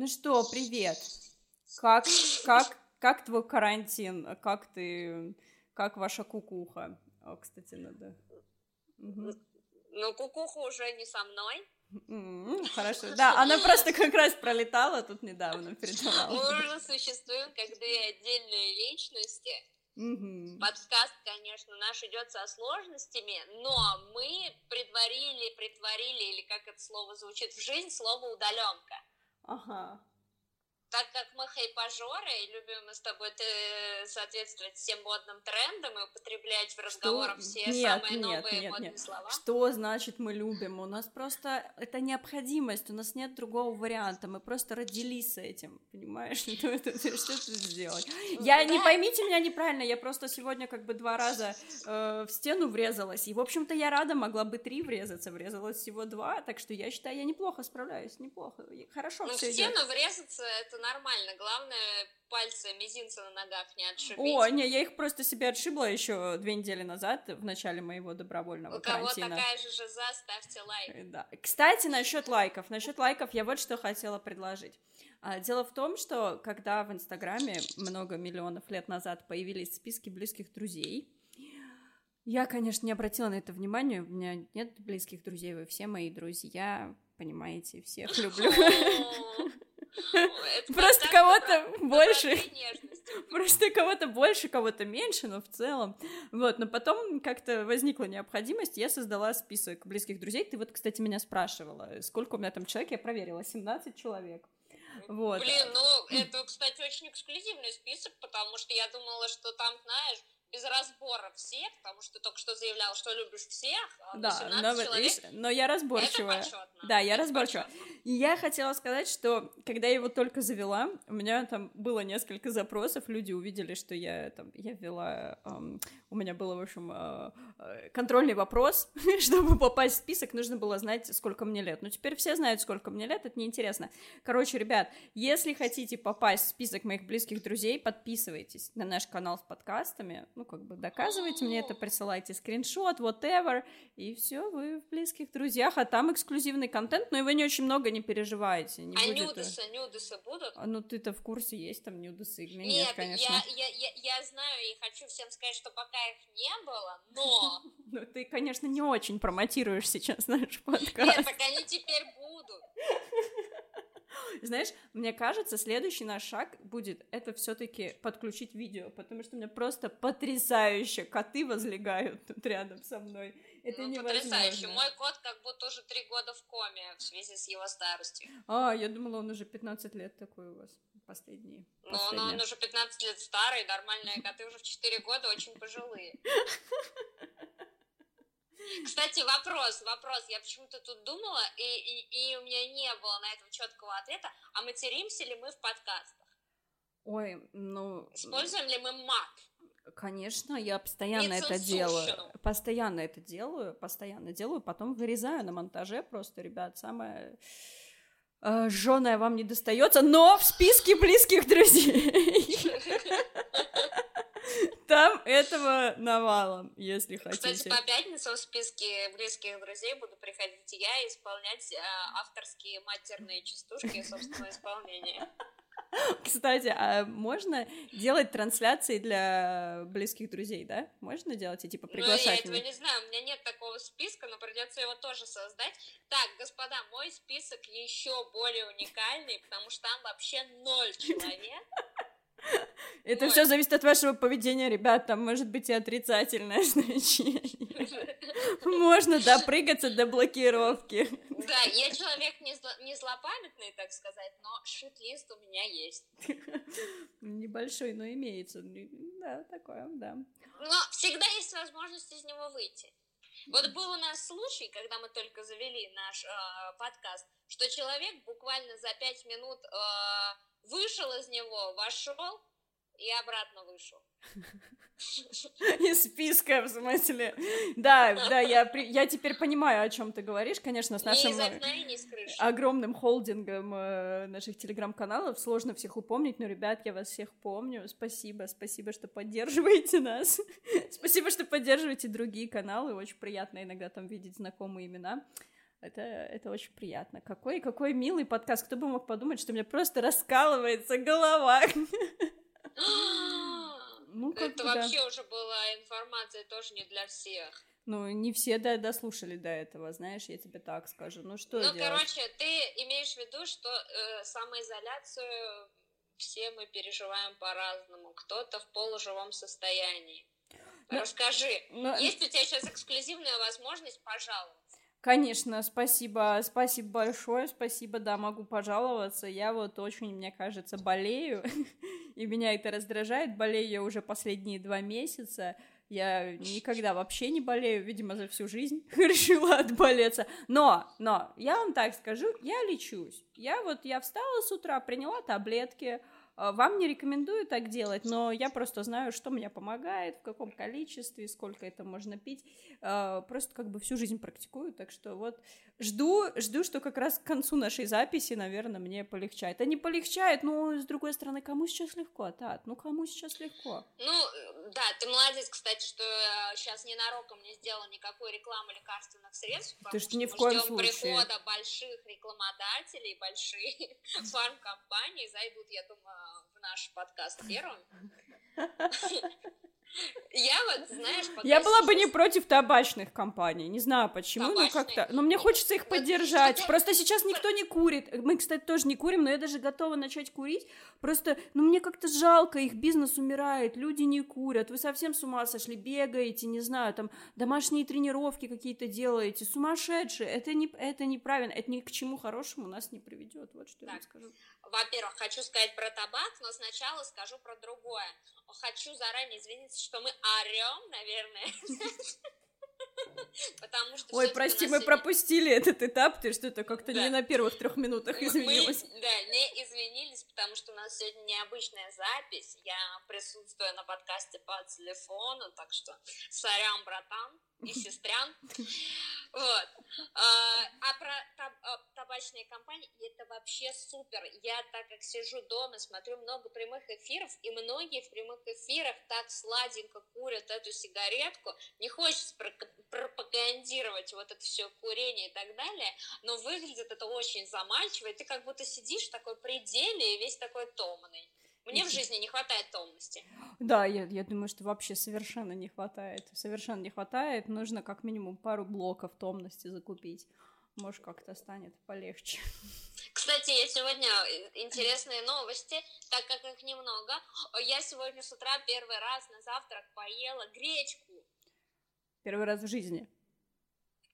Ну что, привет. Как, как, как твой карантин? Как ты, как ваша кукуха? О, кстати, надо. Угу. Ну, кукуха уже не со мной. Mm, хорошо. Да, она просто как раз пролетала тут недавно, передавала. Мы уже существуем как две отдельные личности. Mm-hmm. Подкаст, конечно, наш идет со сложностями, но мы предварили, притворили, или как это слово звучит в жизнь, слово удаленка. Ага так как мы хайпажоры и любим мы с тобой ты, соответствовать всем модным трендам и употреблять в разговорах что? все нет, самые нет, новые нет, модные нет. слова. Что значит мы любим? У нас просто это необходимость, у нас нет другого варианта, мы просто родились с этим, понимаешь? Что это, что это сделать? Я, не поймите меня неправильно, я просто сегодня как бы два раза э, в стену врезалась, и, в общем-то, я рада, могла бы три врезаться, врезалась всего два, так что я считаю, я неплохо справляюсь, неплохо, хорошо ну, в стену идет. врезаться, это нормально. Главное, пальцы мизинца на ногах не отшибить. О, не, я их просто себе отшибла еще две недели назад, в начале моего добровольного У карантина. Кого такая же жиза, ставьте лайк. Э, да. Кстати, насчет лайков. Насчет лайков я вот что хотела предложить. А, дело в том, что когда в Инстаграме много миллионов лет назад появились списки близких друзей, я, конечно, не обратила на это внимания, у меня нет близких друзей, вы все мои друзья, понимаете, всех люблю. Просто кого-то больше. Просто кого-то больше, кого-то меньше, но в целом. Вот, но потом как-то возникла необходимость, я создала список близких друзей. Ты вот, кстати, меня спрашивала, сколько у меня там человек, я проверила, 17 человек. Вот. Блин, ну это, кстати, очень эксклюзивный список, потому что я думала, что там, знаешь, без разбора всех, потому что ты только что заявлял, что любишь всех, а да, но, человек, видишь, но я разборчивая. Это да, я это разборчивая. И я хотела сказать, что когда я его только завела, у меня там было несколько запросов, люди увидели, что я там, я ввела, эм, у меня был, в общем, э, контрольный вопрос, чтобы попасть в список, нужно было знать, сколько мне лет. Ну, теперь все знают, сколько мне лет, это неинтересно. Короче, ребят, если хотите попасть в список моих близких друзей, подписывайтесь на наш канал с подкастами, ну, как бы доказывайте мне это, присылайте скриншот, whatever, и все, вы в близких друзьях, а там эксклюзивный контент, но его не очень много, не переживайте. Не а будет... нюдысы, нюдысы будут? А, ну, ты-то в курсе, есть там нюдысы или нет, нет конечно. Я, я, я, я знаю и хочу всем сказать, что пока их не было, но... Ну, ты, конечно, не очень промотируешь сейчас наш подкаст. Нет, так они теперь будут. Знаешь, мне кажется, следующий наш шаг будет это все-таки подключить видео, потому что у меня просто потрясающе коты возлегают тут рядом со мной. Это ну, невозможно. потрясающе. Мой кот как будто уже три года в коме в связи с его старостью. А, я думала, он уже 15 лет такой у вас. Последний. Ну, но он уже 15 лет старый, нормальные коты уже в 4 года очень пожилые. Кстати, вопрос, вопрос. Я почему-то тут думала, и, и, и у меня не было на этого четкого ответа. А материмся ли мы в подкастах? Ой, ну... Используем ли мы мат? Конечно, я постоянно это делаю. Постоянно это делаю, постоянно делаю, потом вырезаю на монтаже просто, ребят, самое э, жженое вам не достается, но в списке близких друзей. Там этого навалом, если хотите. Кстати, по пятницам в списке близких друзей буду приходить я и исполнять э, авторские матерные частушки собственного исполнения. Кстати, а можно делать трансляции для близких друзей, да? Можно делать и типа приглашать? Ну, я этого не знаю, у меня нет такого списка, но придется его тоже создать. Так, господа, мой список еще более уникальный, потому что там вообще ноль человек. Это все зависит от вашего поведения, ребят. Там может быть и отрицательное значение. Можно допрыгаться до блокировки. Да, я человек не, зло, не злопамятный, так сказать, но шит-лист у меня есть. Небольшой, но имеется. Да, такое, да. Но всегда есть возможность из него выйти. Вот был у нас случай, когда мы только завели наш э, подкаст, что человек буквально за пять минут э, вышел из него, вошел и обратно вышел. Из списка, в смысле. Да, да, я, я теперь понимаю, о чем ты говоришь, конечно, с нашим огромным холдингом э, наших телеграм-каналов сложно всех упомнить, но, ребят, я вас всех помню. Спасибо, спасибо, что поддерживаете нас. спасибо, что поддерживаете другие каналы. Очень приятно иногда там видеть знакомые имена. Это, это очень приятно. Какой, какой милый подкаст. Кто бы мог подумать, что у меня просто раскалывается голова. Ну, как это вообще да. уже была информация тоже не для всех. Ну, не все да, дослушали до этого, знаешь, я тебе так скажу. Ну, что Ну, делать? короче, ты имеешь в виду, что э, самоизоляцию все мы переживаем по-разному. Кто-то в полуживом состоянии. Но, Расскажи, но... есть у тебя сейчас эксклюзивная возможность пожаловаться? Конечно, спасибо, спасибо большое, спасибо, да, могу пожаловаться. Я вот очень, мне кажется, болею, и меня это раздражает. Болею я уже последние два месяца. Я никогда вообще не болею, видимо, за всю жизнь решила отболеться. Но, но, я вам так скажу, я лечусь. Я вот, я встала с утра, приняла таблетки, вам не рекомендую так делать, но я просто знаю, что мне помогает, в каком количестве, сколько это можно пить. А, просто как бы всю жизнь практикую, так что вот жду, жду, что как раз к концу нашей записи, наверное, мне полегчает. А не полегчает, но с другой стороны, кому сейчас легко, Тат? Ну, кому сейчас легко? Ну, да, ты молодец, кстати, что сейчас ненароком не сделала никакой рекламы лекарственных средств, потому ты что, что ни в коем ждем случае. прихода больших рекламодателей, больших фармкомпаний, зайдут, я думаю, в наш подкаст первым. Я вот, знаешь, Я была бы не против табачных компаний, не знаю почему, Табачные. но как-то... Но мне хочется их поддержать. Просто сейчас никто не курит. Мы, кстати, тоже не курим, но я даже готова начать курить. Просто, ну, мне как-то жалко, их бизнес умирает, люди не курят. Вы совсем с ума сошли, бегаете, не знаю, там, домашние тренировки какие-то делаете. Сумасшедшие. Это, не, это неправильно, это ни к чему хорошему нас не приведет. Вот что так. я скажу. Во-первых, хочу сказать про табак, но сначала скажу про другое. Хочу заранее извиниться, что мы орем, наверное. Потому что Ой, прости, мы пропустили этот этап, ты что-то как-то не на первых трех минутах извинилась. Да, не извинились, потому что у нас сегодня необычная запись. Я присутствую на подкасте по телефону, так что сорян, братан и сестрян. Вот. А, а про таб а, табачные компании, это вообще супер. Я так как сижу дома, смотрю много прямых эфиров, и многие в прямых эфирах так сладенько курят эту сигаретку. Не хочется пропагандировать вот это все курение и так далее, но выглядит это очень заманчиво, и ты как будто сидишь в такой пределе и весь такой томный. Мне в жизни не хватает томности. Да, я, я думаю, что вообще совершенно не хватает. Совершенно не хватает. Нужно как минимум пару блоков томности закупить. Может, как-то станет полегче. Кстати, я сегодня э, интересные новости, так как их немного. Я сегодня с утра первый раз на завтрак поела гречку. Первый раз в жизни.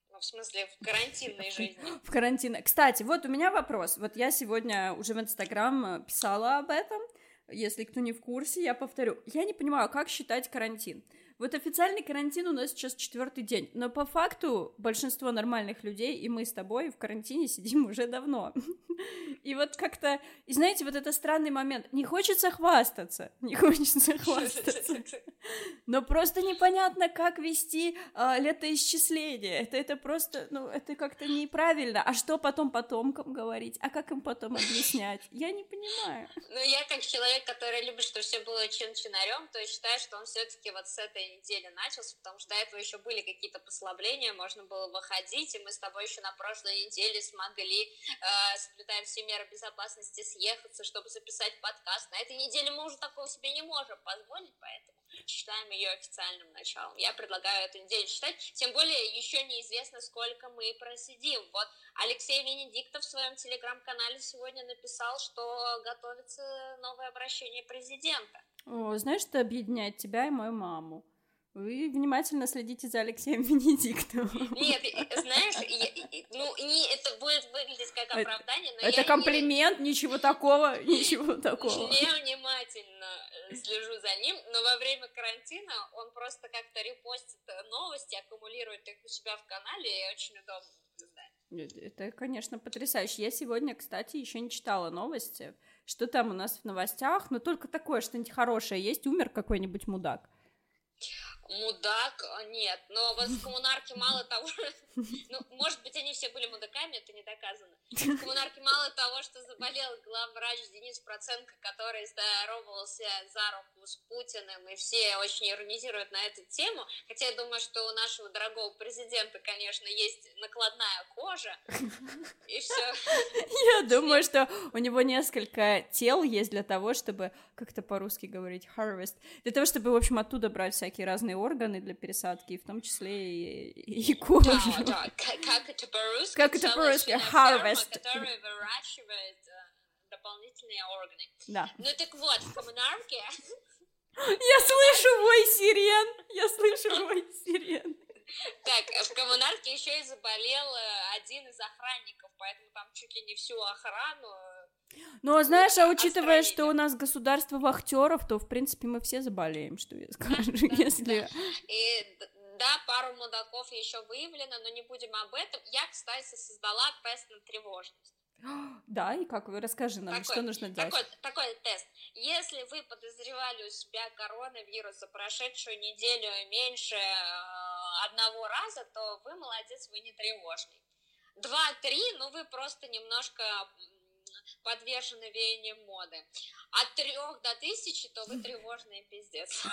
Ну, в смысле, в карантинной жизни. В карантин. Кстати, вот у меня вопрос. Вот я сегодня уже в Инстаграм писала об этом. Если кто не в курсе, я повторю. Я не понимаю, как считать карантин. Вот официальный карантин у нас сейчас четвертый день, но по факту большинство нормальных людей, и мы с тобой в карантине сидим уже давно. И вот как-то, и знаете, вот это странный момент, не хочется хвастаться, не хочется хвастаться, но просто непонятно, как вести а, летоисчисление, это, это просто, ну, это как-то неправильно, а что потом потомкам говорить, а как им потом объяснять, я не понимаю. Ну, я как человек, который любит, чтобы все было чин-чинарем, то считаю, что он все-таки вот с этой недели начался, потому что до этого еще были какие-то послабления, можно было выходить, и мы с тобой еще на прошлой неделе смогли, э, соблюдая все меры безопасности, съехаться, чтобы записать подкаст. На этой неделе мы уже такого себе не можем позволить, поэтому считаем ее официальным началом. Я предлагаю эту неделю считать, тем более еще неизвестно, сколько мы просидим. Вот Алексей Венедиктов в своем телеграм-канале сегодня написал, что готовится новое обращение президента. О, знаешь, что объединяет тебя и мою маму? Вы внимательно следите за Алексеем Венедиктовым. Нет, знаешь, я, ну, не, это будет выглядеть как оправдание, но Это я комплимент, не, ничего такого, ничего такого. Не внимательно э, слежу за ним, но во время карантина он просто как-то репостит новости, аккумулирует их у себя в канале, и очень удобно наблюдать. Это, конечно, потрясающе. Я сегодня, кстати, еще не читала новости. Что там у нас в новостях? Но только такое что-нибудь хорошее есть. Умер какой-нибудь мудак. Мудак? А, нет. Но в коммунарке мало того... Ну, может быть, они все были мудаками, это не доказано. В коммунарке мало того, что заболел главврач Денис Проценко, который здоровался за руку с Путиным, и все очень иронизируют на эту тему. Хотя я думаю, что у нашего дорогого президента, конечно, есть накладная кожа, и все. Я думаю, что у него несколько тел есть для того, чтобы, как-то по-русски говорить, harvest, для того, чтобы, в общем, оттуда брать всякие разные органы для пересадки, в том числе и, и кожу. Да, да, как это по-русски? Как это по-русски? Harvest. Который выращивает э, дополнительные органы. Да. Ну так вот, в коммунарке... Я слышу вой сирен! Я слышу вой сирен! Так, в коммунарке еще и заболел э, один из охранников, поэтому там чуть ли не всю охрану ну, а знаешь, а учитывая, что у нас государство вахтеров, то, в принципе, мы все заболеем, что я скажу, если... И да, пару мудаков еще выявлено, но не будем об этом. Я, кстати, создала тест на тревожность. Да, и как вы расскажи нам, такой, что нужно делать? Такой, такой тест. Если вы подозревали у себя коронавирус за прошедшую неделю меньше э, одного раза, то вы молодец, вы не тревожный. Два-три, ну вы просто немножко подвержены веяниям моды. От трех до тысячи, то вы тревожный пиздец.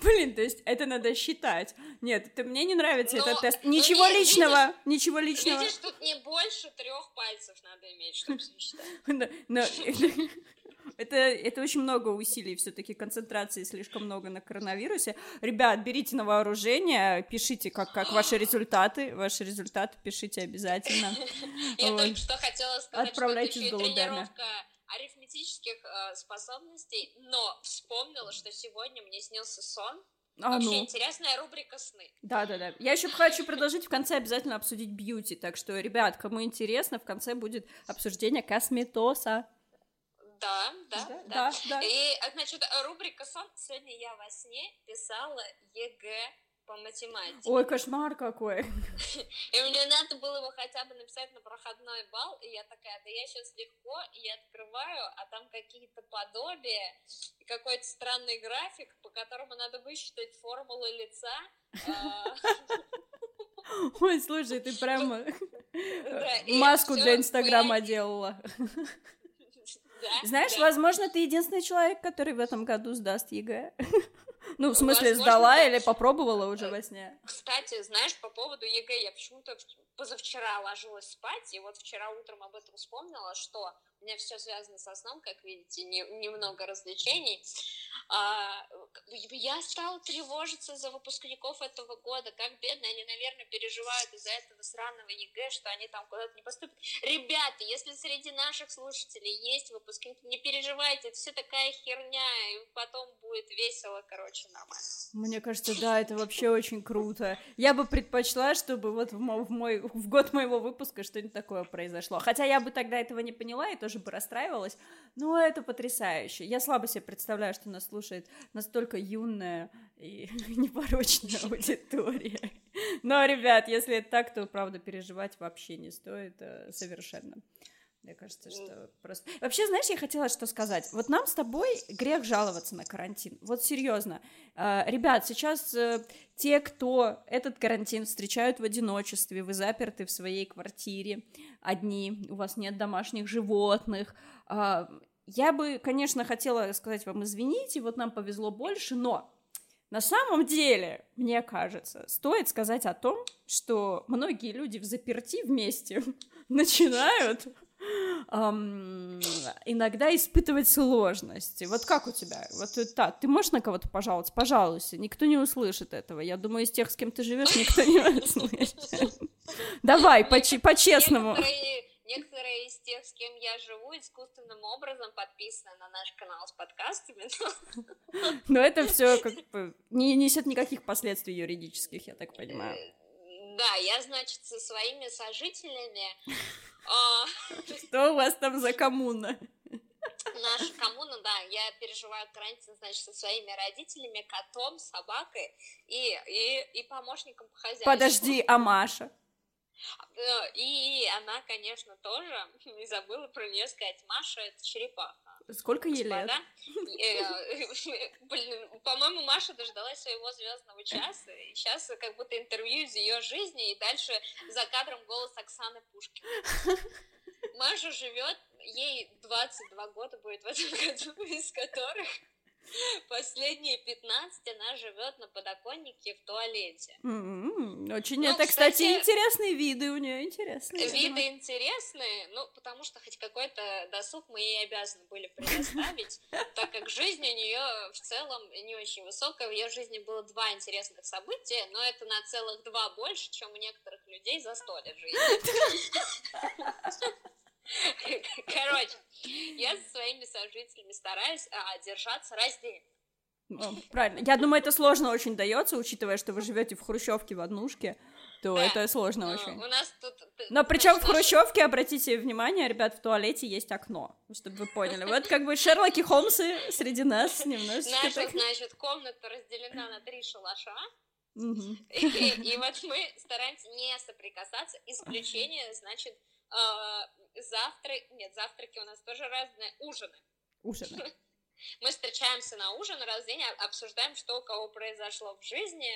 Блин, то есть это надо считать. Нет, это мне не нравится Но, этот тест. Ничего ну, личного, видишь, ничего личного. Видишь, тут не больше трех пальцев надо иметь, чтобы считать. Это, это очень много усилий, все-таки концентрации слишком много на коронавирусе. Ребят, берите на вооружение, пишите, как, как ваши результаты, ваши результаты пишите обязательно. Я только что хотела сказать, Отправляйте что это еще тренировка арифметических э, способностей, но вспомнила, что сегодня мне снился сон. А, Вообще ну. интересная рубрика сны. Да, да, да. Я еще хочу предложить в конце обязательно обсудить beauty. Так что, ребят, кому интересно, в конце будет обсуждение косметоса. Да, да, да, да. да. И, значит, рубрика сон. Сегодня я во сне писала ЕГЭ по математике. Ой, кошмар какой. И мне надо было его хотя бы написать на проходной балл, и я такая, да я сейчас легко, и я открываю, а там какие-то подобия, какой-то странный график, по которому надо высчитать формулу лица. А. Ой, слушай, ты прямо маску для Инстаграма делала. Знаешь, возможно, ты единственный человек, который в этом году сдаст ЕГЭ. Ну, в смысле, Возможно, сдала или попробовала уже во сне? Кстати, знаешь, по поводу ЕГЭ, я почему-то позавчера ложилась спать, и вот вчера утром об этом вспомнила, что меня все связано со сном, как видите, не, немного развлечений. А, я стала тревожиться за выпускников этого года, как бедно они, наверное, переживают из-за этого сраного ЕГЭ, что они там куда-то не поступят. Ребята, если среди наших слушателей есть выпускники, не переживайте, это все такая херня, и потом будет весело, короче, нормально. Мне кажется, да, это вообще очень круто. Я бы предпочла, чтобы вот в мой в год моего выпуска что-нибудь такое произошло. Хотя я бы тогда этого не поняла и тоже бы расстраивалась. Но это потрясающе. Я слабо себе представляю, что нас слушает настолько юная и непорочная аудитория. Но, ребят, если это так, то, правда, переживать вообще не стоит э, совершенно. Мне кажется, что просто... Вообще, знаешь, я хотела что сказать. Вот нам с тобой грех жаловаться на карантин. Вот серьезно. А, ребят, сейчас э, те, кто этот карантин встречают в одиночестве, вы заперты в своей квартире одни, у вас нет домашних животных, а, я бы, конечно, хотела сказать вам извините, вот нам повезло больше, но на самом деле, мне кажется, стоит сказать о том, что многие люди в заперти вместе начинают эм, иногда испытывать сложности. Вот как у тебя? Вот это, ты можешь на кого-то пожаловаться? Пожалуйста, никто не услышит этого. Я думаю, из тех, с кем ты живешь, никто не услышит. Давай, по-честному. Некоторые из тех, с кем я живу, искусственным образом подписаны на наш канал с подкастами. Но это все как бы не несет никаких последствий юридических, я так понимаю. Да, я, значит, со своими сожителями а, Что у вас там за коммуна? Наша коммуна, да, я переживаю карантин, значит, со своими родителями, котом, собакой и, и, и помощником по хозяйству. Подожди, а Маша? Э, и она, конечно, тоже не забыла про нее сказать. Маша — это черепаха. Сколько ей лет? Э, блин, по-моему, Маша дождалась своего звездного часа, и сейчас как будто интервью из ее жизни, и дальше за кадром голос Оксаны Пушкина. Маша живет, ей 22 года будет в этом году, из которых Последние 15 она живет на подоконнике в туалете. Mm-hmm. Очень ну, это, кстати, кстати, интересные виды у нее интересные. Виды интересные, ну, потому что хоть какой-то досуг мы ей обязаны были предоставить, так как жизнь у нее в целом не очень высокая. В ее жизни было два интересных события, но это на целых два больше, чем у некоторых людей за сто лет жизни. Короче, я со своими сожителями стараюсь а, держаться раздельно. Правильно. Я думаю, это сложно очень дается, учитывая, что вы живете в хрущевке в однушке, то да. это сложно очень. У нас тут. Но причем в хрущевке, обратите внимание, ребят, в туалете есть окно, чтобы вы поняли. Вот как бы Шерлоки Холмсы среди нас немножечко. Наша, так... значит, комната разделена на три шалаша. И, и вот мы стараемся не соприкасаться. Исключение, значит, э, завтра... Нет, завтраки у нас тоже разные. Ужины. Ужины. Мы встречаемся на ужин раз в день, обсуждаем, что у кого произошло в жизни.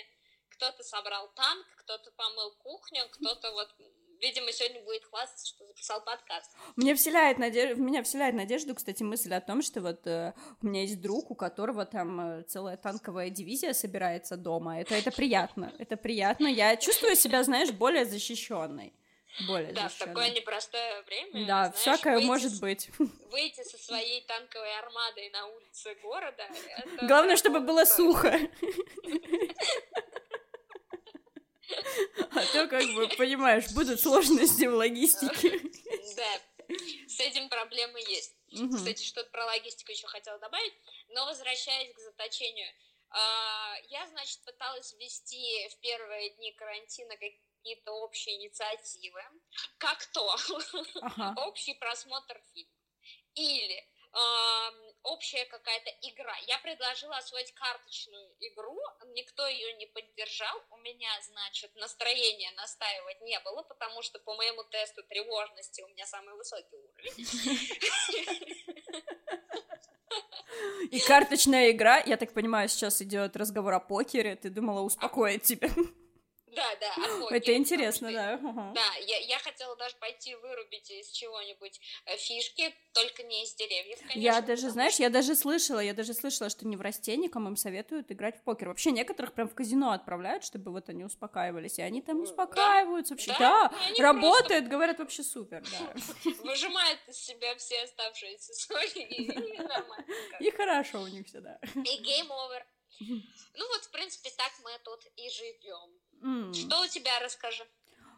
Кто-то собрал танк, кто-то помыл кухню, кто-то вот видимо, сегодня будет хвастаться, что записал подкаст. Мне вселяет надежду, в меня вселяет надежду, кстати, мысль о том, что вот э, у меня есть друг, у которого там э, целая танковая дивизия собирается дома. Это, это приятно, это приятно. Я чувствую себя, знаешь, более защищенной. Более да, в такое непростое время. Да, знаешь, всякое выйти, может быть. Выйти со своей танковой армадой на улице города. Главное, чтобы было сухо. А то, как бы, понимаешь, будут сложности в логистике. Да, с этим проблемы есть. Кстати, что-то про логистику еще хотела добавить, но возвращаясь к заточению. А, я, значит, пыталась ввести в первые дни карантина какие-то общие инициативы, как то ага. общий просмотр фильма или общая какая-то игра. Я предложила освоить карточную игру, никто ее не поддержал. У меня, значит, настроения настаивать не было, потому что по моему тесту тревожности у меня самый высокий уровень. И карточная игра, я так понимаю, сейчас идет разговор о покере, ты думала успокоить тебя. Да, да, охотник. Это интересно, что, да. Угу. Да, я, я хотела даже пойти вырубить из чего-нибудь э, фишки, только не из деревьев, конечно. Я даже, знаешь, я даже слышала, я даже слышала, что неврастенникам им советуют играть в покер. Вообще некоторых прям в казино отправляют, чтобы вот они успокаивались, и они там успокаиваются да? вообще. Да, да работает, просто... говорят, вообще супер, да. Выжимают из себя все оставшиеся соли, и нормально. И хорошо у них все, да. И game over. Ну вот, в принципе, так мы тут и живем. Mm. Что у тебя, расскажи?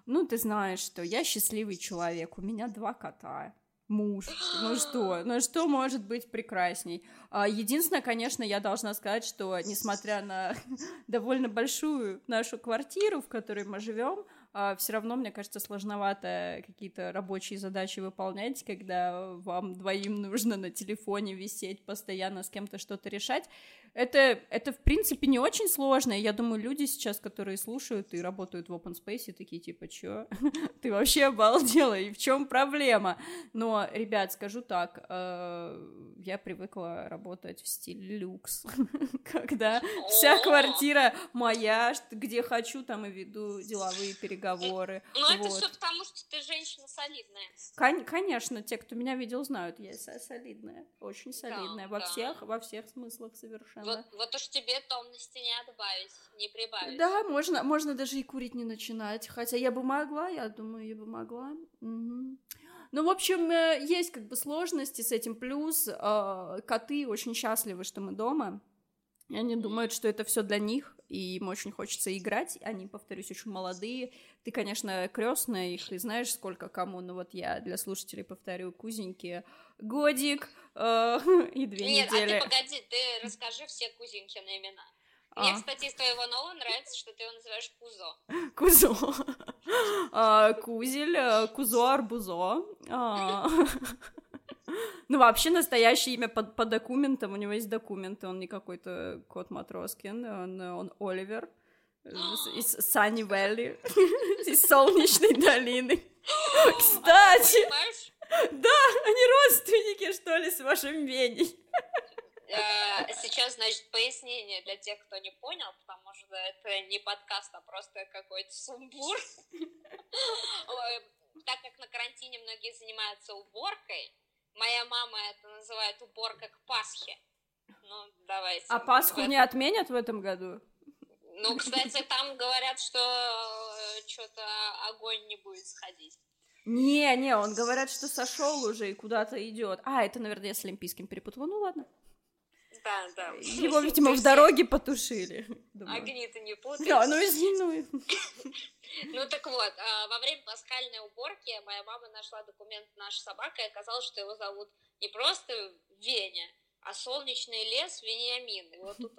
Ну, ты знаешь, что я счастливый человек, у меня два кота муж. Ну что, ну что может быть прекрасней? А, единственное, конечно, я должна сказать, что несмотря на довольно большую нашу квартиру, в которой мы живем, а, все равно, мне кажется, сложновато какие-то рабочие задачи выполнять, когда вам двоим нужно на телефоне висеть, постоянно с кем-то что-то решать. Это, это, в принципе, не очень сложно. Я думаю, люди сейчас, которые слушают и работают в open space, такие типа, чё? Ты вообще обалдела, и в чем проблема? Но, ребят, скажу так, э, я привыкла работать в стиле люкс, когда вся квартира моя, где хочу, там и веду деловые переговоры. Ну, это все потому, что ты женщина солидная. Конечно, те, кто меня видел, знают, я солидная, очень солидная, во всех, во всех смыслах совершенно совершенно. Вот, вот уж тебе томности не добавить, не прибавить. Да, можно, можно даже и курить не начинать. Хотя я бы могла, я думаю, я бы могла. Угу. Ну, в общем, э, есть как бы сложности с этим. Плюс э, коты очень счастливы, что мы дома. И они думают, что это все для них, и им очень хочется играть. Они, повторюсь, очень молодые. Ты, конечно, крестная их, и знаешь, сколько кому. Ну вот я для слушателей повторю, кузеньки, годик э, и две Нет, недели. Нет, а ты погоди, ты расскажи все кузеньки на имена. Мне, а. кстати, из твоего нового нравится, что ты его называешь Кузо. Кузо. а, кузель, э, Кузо Арбузо. А. Ну, вообще, настоящее имя по, по документам, у него есть документы, он не какой-то кот Матроскин, он, он Оливер. из Санни Вэлли, из Солнечной долины. Кстати, да, они родственники, что ли, с вашим Веней. Э, сейчас, значит, пояснение для тех, кто не понял, потому что это не подкаст, а просто какой-то сумбур. Так как на карантине многие занимаются уборкой, моя мама это называет уборка к Пасхе. Ну, давайте. А Пасху не отменят в этом году? Ну, кстати, там говорят, что э, что-то огонь не будет сходить. Не, не, он говорят, что сошел уже и куда-то идет. А, это, наверное, я с Олимпийским перепутала. Ну ладно. Да, да. Его, видимо, в дороге потушили. Огни ты не путай. Да, ну извини. Ну. ну так вот, а, во время пасхальной уборки моя мама нашла документ нашей собаки, и оказалось, что его зовут не просто Веня, а солнечный лес Вениамин. И вот тут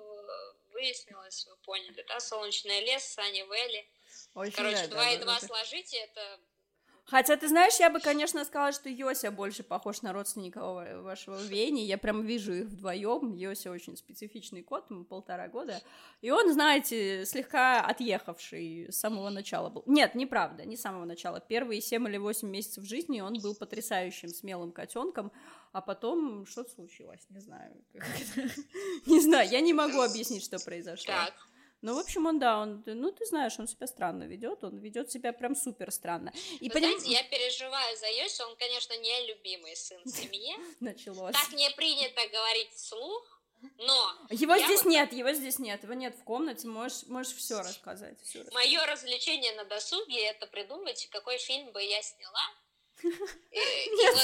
выяснилось, вы поняли, да, солнечный лес Сани Вэлли. Короче, два и два сложите, это Хотя, ты знаешь, я бы, конечно, сказала, что Йося больше похож на родственника вашего Вени. Я прям вижу их вдвоем. Йося очень специфичный кот, ему полтора года. И он, знаете, слегка отъехавший с самого начала был. Нет, неправда, не с самого начала. Первые семь или восемь месяцев жизни он был потрясающим, смелым котенком. А потом что случилось? Не знаю. Не знаю, я не могу объяснить, что произошло. Так. Ну, в общем, он, да, он, ну, ты знаешь, он себя странно ведет, он ведет себя прям супер странно. И Вы поним... знаете, я переживаю за Йосю, он, конечно, не любимый сын в семье. Началось. Так не принято говорить вслух, но... Его здесь вот... нет, его здесь нет, его нет в комнате, можешь, можешь все рассказать. Мое развлечение на досуге — это придумать, какой фильм бы я сняла. Нет,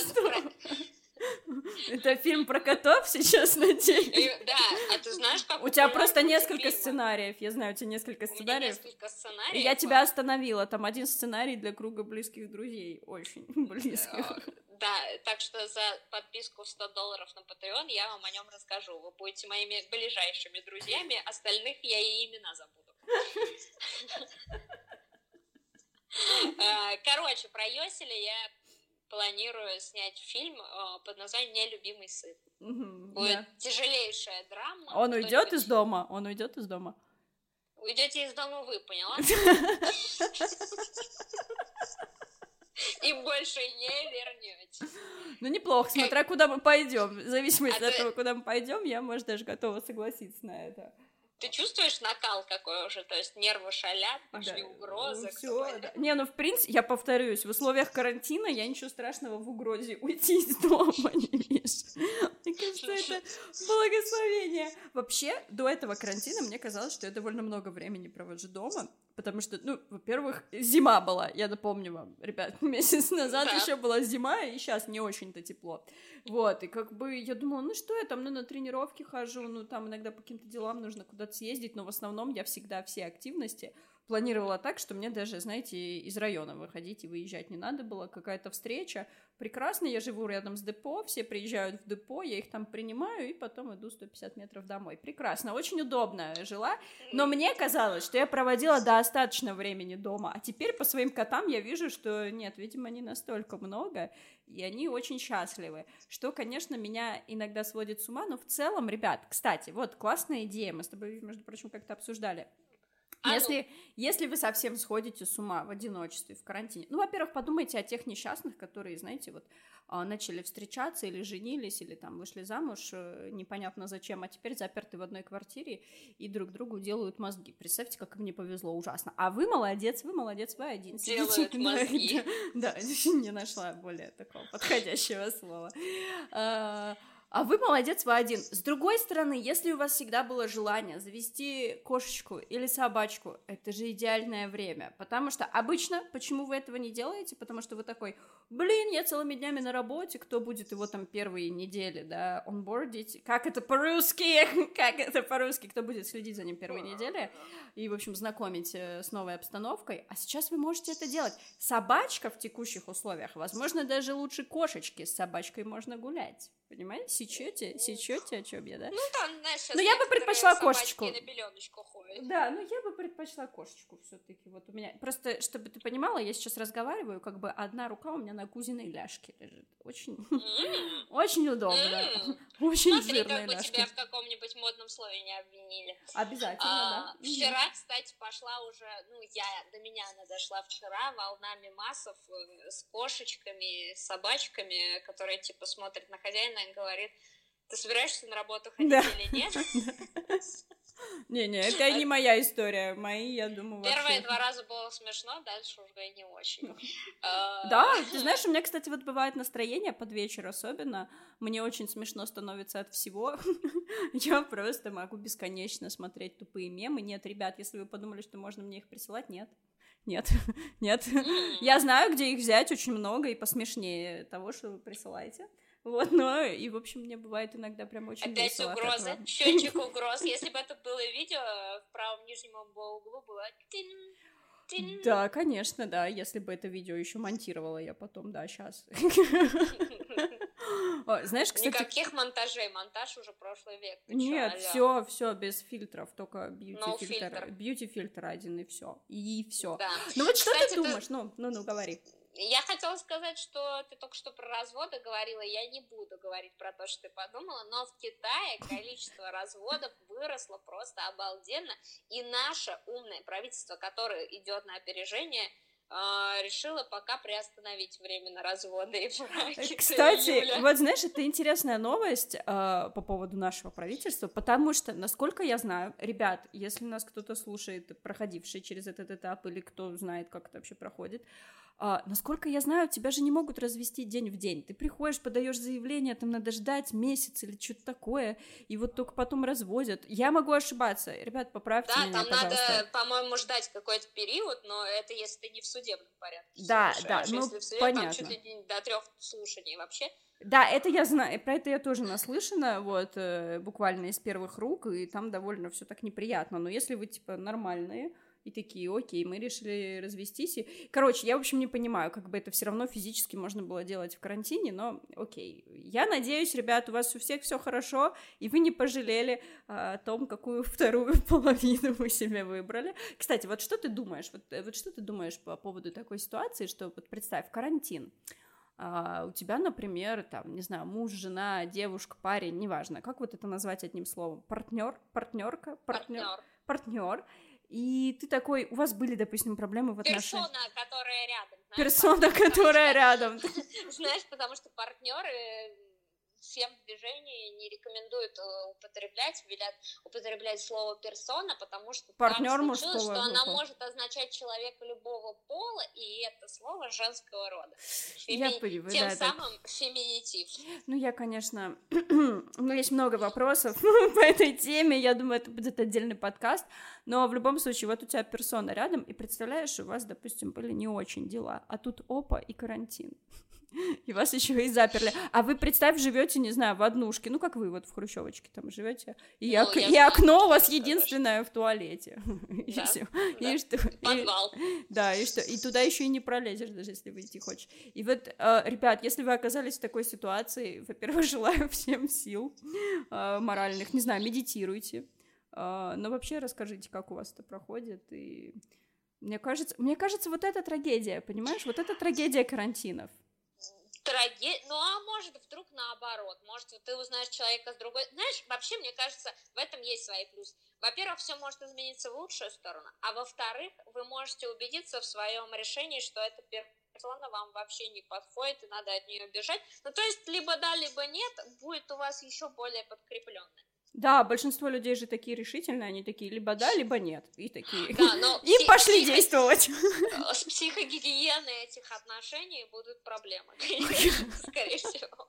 это фильм про котов сейчас, надеюсь? Да, а ты знаешь, как... У тебя просто несколько сценариев, я знаю, у тебя несколько сценариев. несколько сценариев. Я тебя остановила, там один сценарий для круга близких друзей, очень близких. Да, так что за подписку в 100 долларов на Patreon я вам о нем расскажу. Вы будете моими ближайшими друзьями, остальных я и имена забуду. Э, короче, про Йоселя я планирую снять фильм э, под названием «Нелюбимый сын». Угу, Будет да. тяжелейшая драма. Он уйдет из дома? Он уйдет из дома? Уйдете из дома вы, поняла? И больше не вернете. Ну, неплохо, смотря куда мы пойдем. В зависимости от того, куда мы пойдем, я, может, даже готова согласиться на это. Ты чувствуешь накал какой уже, то есть нервы шалят, пошли да. угрозы. Ну, все, да. Не, ну в принципе, я повторюсь, в условиях карантина я ничего страшного в угрозе уйти из дома не вижу. Мне кажется, это благословение. Вообще, до этого карантина мне казалось, что я довольно много времени провожу дома, потому что, ну, во-первых, зима была, я напомню вам, ребят, месяц назад да. еще была зима, и сейчас не очень-то тепло. Вот, и как бы я думала, ну что я там, ну на тренировки хожу, ну там иногда по каким-то делам нужно куда-то съездить, но в основном я всегда все активности планировала так, что мне даже, знаете, из района выходить и выезжать не надо было, какая-то встреча. Прекрасно, я живу рядом с депо, все приезжают в депо, я их там принимаю и потом иду 150 метров домой. Прекрасно, очень удобно жила, но мне казалось, что я проводила достаточно времени дома, а теперь по своим котам я вижу, что нет, видимо, не настолько много, и они очень счастливы, что, конечно, меня иногда сводит с ума, но в целом, ребят, кстати, вот классная идея, мы с тобой, между прочим, как-то обсуждали, а если, ну... если вы совсем сходите с ума в одиночестве, в карантине, ну, во-первых, подумайте о тех несчастных, которые, знаете, вот а, начали встречаться или женились, или там вышли замуж, э, непонятно зачем, а теперь заперты в одной квартире и друг другу делают мозги. Представьте, как мне повезло ужасно. А вы молодец, вы молодец, вы один. Делают мозги. Да, не нашла более такого подходящего слова. А, вы молодец, вы один. С другой стороны, если у вас всегда было желание завести кошечку или собачку, это же идеальное время. Потому что обычно, почему вы этого не делаете? Потому что вы такой, блин, я целыми днями на работе, кто будет его там первые недели, да, онбордить? Как это по-русски? Как это по-русски? Кто будет следить за ним первые недели? И, в общем, знакомить э, с новой обстановкой. А сейчас вы можете это делать. Собачка в текущих условиях, возможно, даже лучше кошечки. С собачкой можно гулять. Понимаете? Сечете? Сечете, о чем я, да? Ну, там, знаешь, Ну, я бы предпочла кошечку. на ходят. Да, ну я бы предпочла кошечку все-таки. Вот у меня. Просто, чтобы ты понимала, я сейчас разговариваю, как бы одна рука у меня на кузиной ляжке лежит. Очень, очень удобно. Очень Смотри, жирные как бы тебя в каком-нибудь модном слове не обвинили. Обязательно, А, да. Вчера, кстати, пошла уже, ну, я, до меня она дошла вчера, волна мемасов э, с кошечками, с собачками, которые, типа, смотрят на хозяина и говорит, ты собираешься на работу ходить Да. или нет? Не-не, это не моя история. Мои, я думаю, Первые два раза было смешно, дальше уже не очень. А, Да, ты знаешь, у меня, кстати, вот бывает настроение под вечер особенно. Мне очень смешно становится от всего. Я просто могу бесконечно смотреть тупые мемы. Нет, ребят, если вы подумали, что можно мне их присылать, нет. Нет, нет. Я знаю, где их взять очень много и посмешнее того, что вы присылаете. Вот, но и, в общем, мне бывает иногда прям очень Опять весело этого. счетчик угроз. Если бы это было видео, в правом нижнем углу было. Да, конечно, да, если бы это видео еще монтировала я потом, да, сейчас. Знаешь, кстати, Никаких монтажей, монтаж уже прошлый век. Нет, все, все без фильтров, только бьюти фильтр, бьюти фильтр один и все, и все. Да. Ну вот что ты- думаешь? Ну, ну, ну, говори. Я хотела сказать, что ты только что про разводы говорила, я не буду говорить про то, что ты подумала, но в Китае количество разводов выросло просто обалденно, и наше умное правительство, которое идет на опережение, э, решило пока приостановить временно разводы и браки. до Кстати, вот знаешь, это интересная новость э, по поводу нашего правительства, потому что, насколько я знаю, ребят, если нас кто-то слушает, проходивший через этот этап, или кто знает, как это вообще проходит, а, насколько я знаю, тебя же не могут развести день в день. Ты приходишь, подаешь заявление, там надо ждать месяц или что-то такое, и вот только потом разводят. Я могу ошибаться. Ребят, поправьте Да, меня, там пожалуйста. надо, по-моему, ждать какой-то период, но это если ты не в судебном порядке. Да, совершаешь. да, ну, если в судебном, там понятно. чуть ли не до трех слушаний вообще. Да, это я знаю, про это я тоже наслышана, вот, э, буквально из первых рук, и там довольно все так неприятно, но если вы, типа, нормальные, и такие, окей, мы решили развестись, и... Короче, я, в общем, не понимаю, как бы это все равно физически можно было делать в карантине, но окей. Я надеюсь, ребят, у вас у всех все хорошо, и вы не пожалели а, о том, какую вторую половину вы себе выбрали. Кстати, вот что ты думаешь, вот, э, вот что ты думаешь по поводу такой ситуации, что, вот представь, карантин, а, у тебя, например, там, не знаю, муж, жена, девушка, парень, неважно, как вот это назвать одним словом, партнер, партнерка, партнер, Партнер. партнер, и ты такой, у вас были, допустим, проблемы в отношениях. Персона, которая рядом. знаешь, Персона, что- которая рядом. Знаешь, потому что партнеры всем движении не рекомендуют э, употреблять, велят употреблять слово персона, потому что Партнер там случилось, что она пола. может означать человека любого пола, и это слово женского рода. Я Феми- понимаю, Тем да, самым феминитив. Ну, я, конечно, у меня есть много вопросов по этой теме, я думаю, это будет отдельный подкаст, но в любом случае, вот у тебя персона рядом, и представляешь, у вас, допустим, были не очень дела, а тут опа и карантин. И вас еще и заперли. А вы, представь, живете, не знаю, в однушке. Ну, как вы вот в Хрущевочке там живете. И, Ну, ок- и знаю, окно у вас единственное в туалете. И Да, всё. да. И что? И- Подвал. да, и что? И туда еще и не пролезешь, даже если выйти хочешь. И вот, э, ребят, если вы оказались в такой ситуации, во-первых, желаю всем сил э, моральных, не знаю, медитируйте. Э, но вообще расскажите, как у вас это проходит. И мне кажется, мне кажется, вот эта трагедия, понимаешь, вот эта трагедия карантинов. Траге... Ну, а может, вдруг наоборот. Может, вот ты узнаешь человека с другой... Знаешь, вообще, мне кажется, в этом есть свои плюсы. Во-первых, все может измениться в лучшую сторону, а во-вторых, вы можете убедиться в своем решении, что эта персона вам вообще не подходит, и надо от нее бежать. Ну, то есть, либо да, либо нет, будет у вас еще более подкрепленное. Да, большинство людей же такие решительные, они такие либо да, либо нет. И такие... Да, но И пси- пошли психо- действовать. С психогигиеной этих отношений будут проблемы, скорее всего.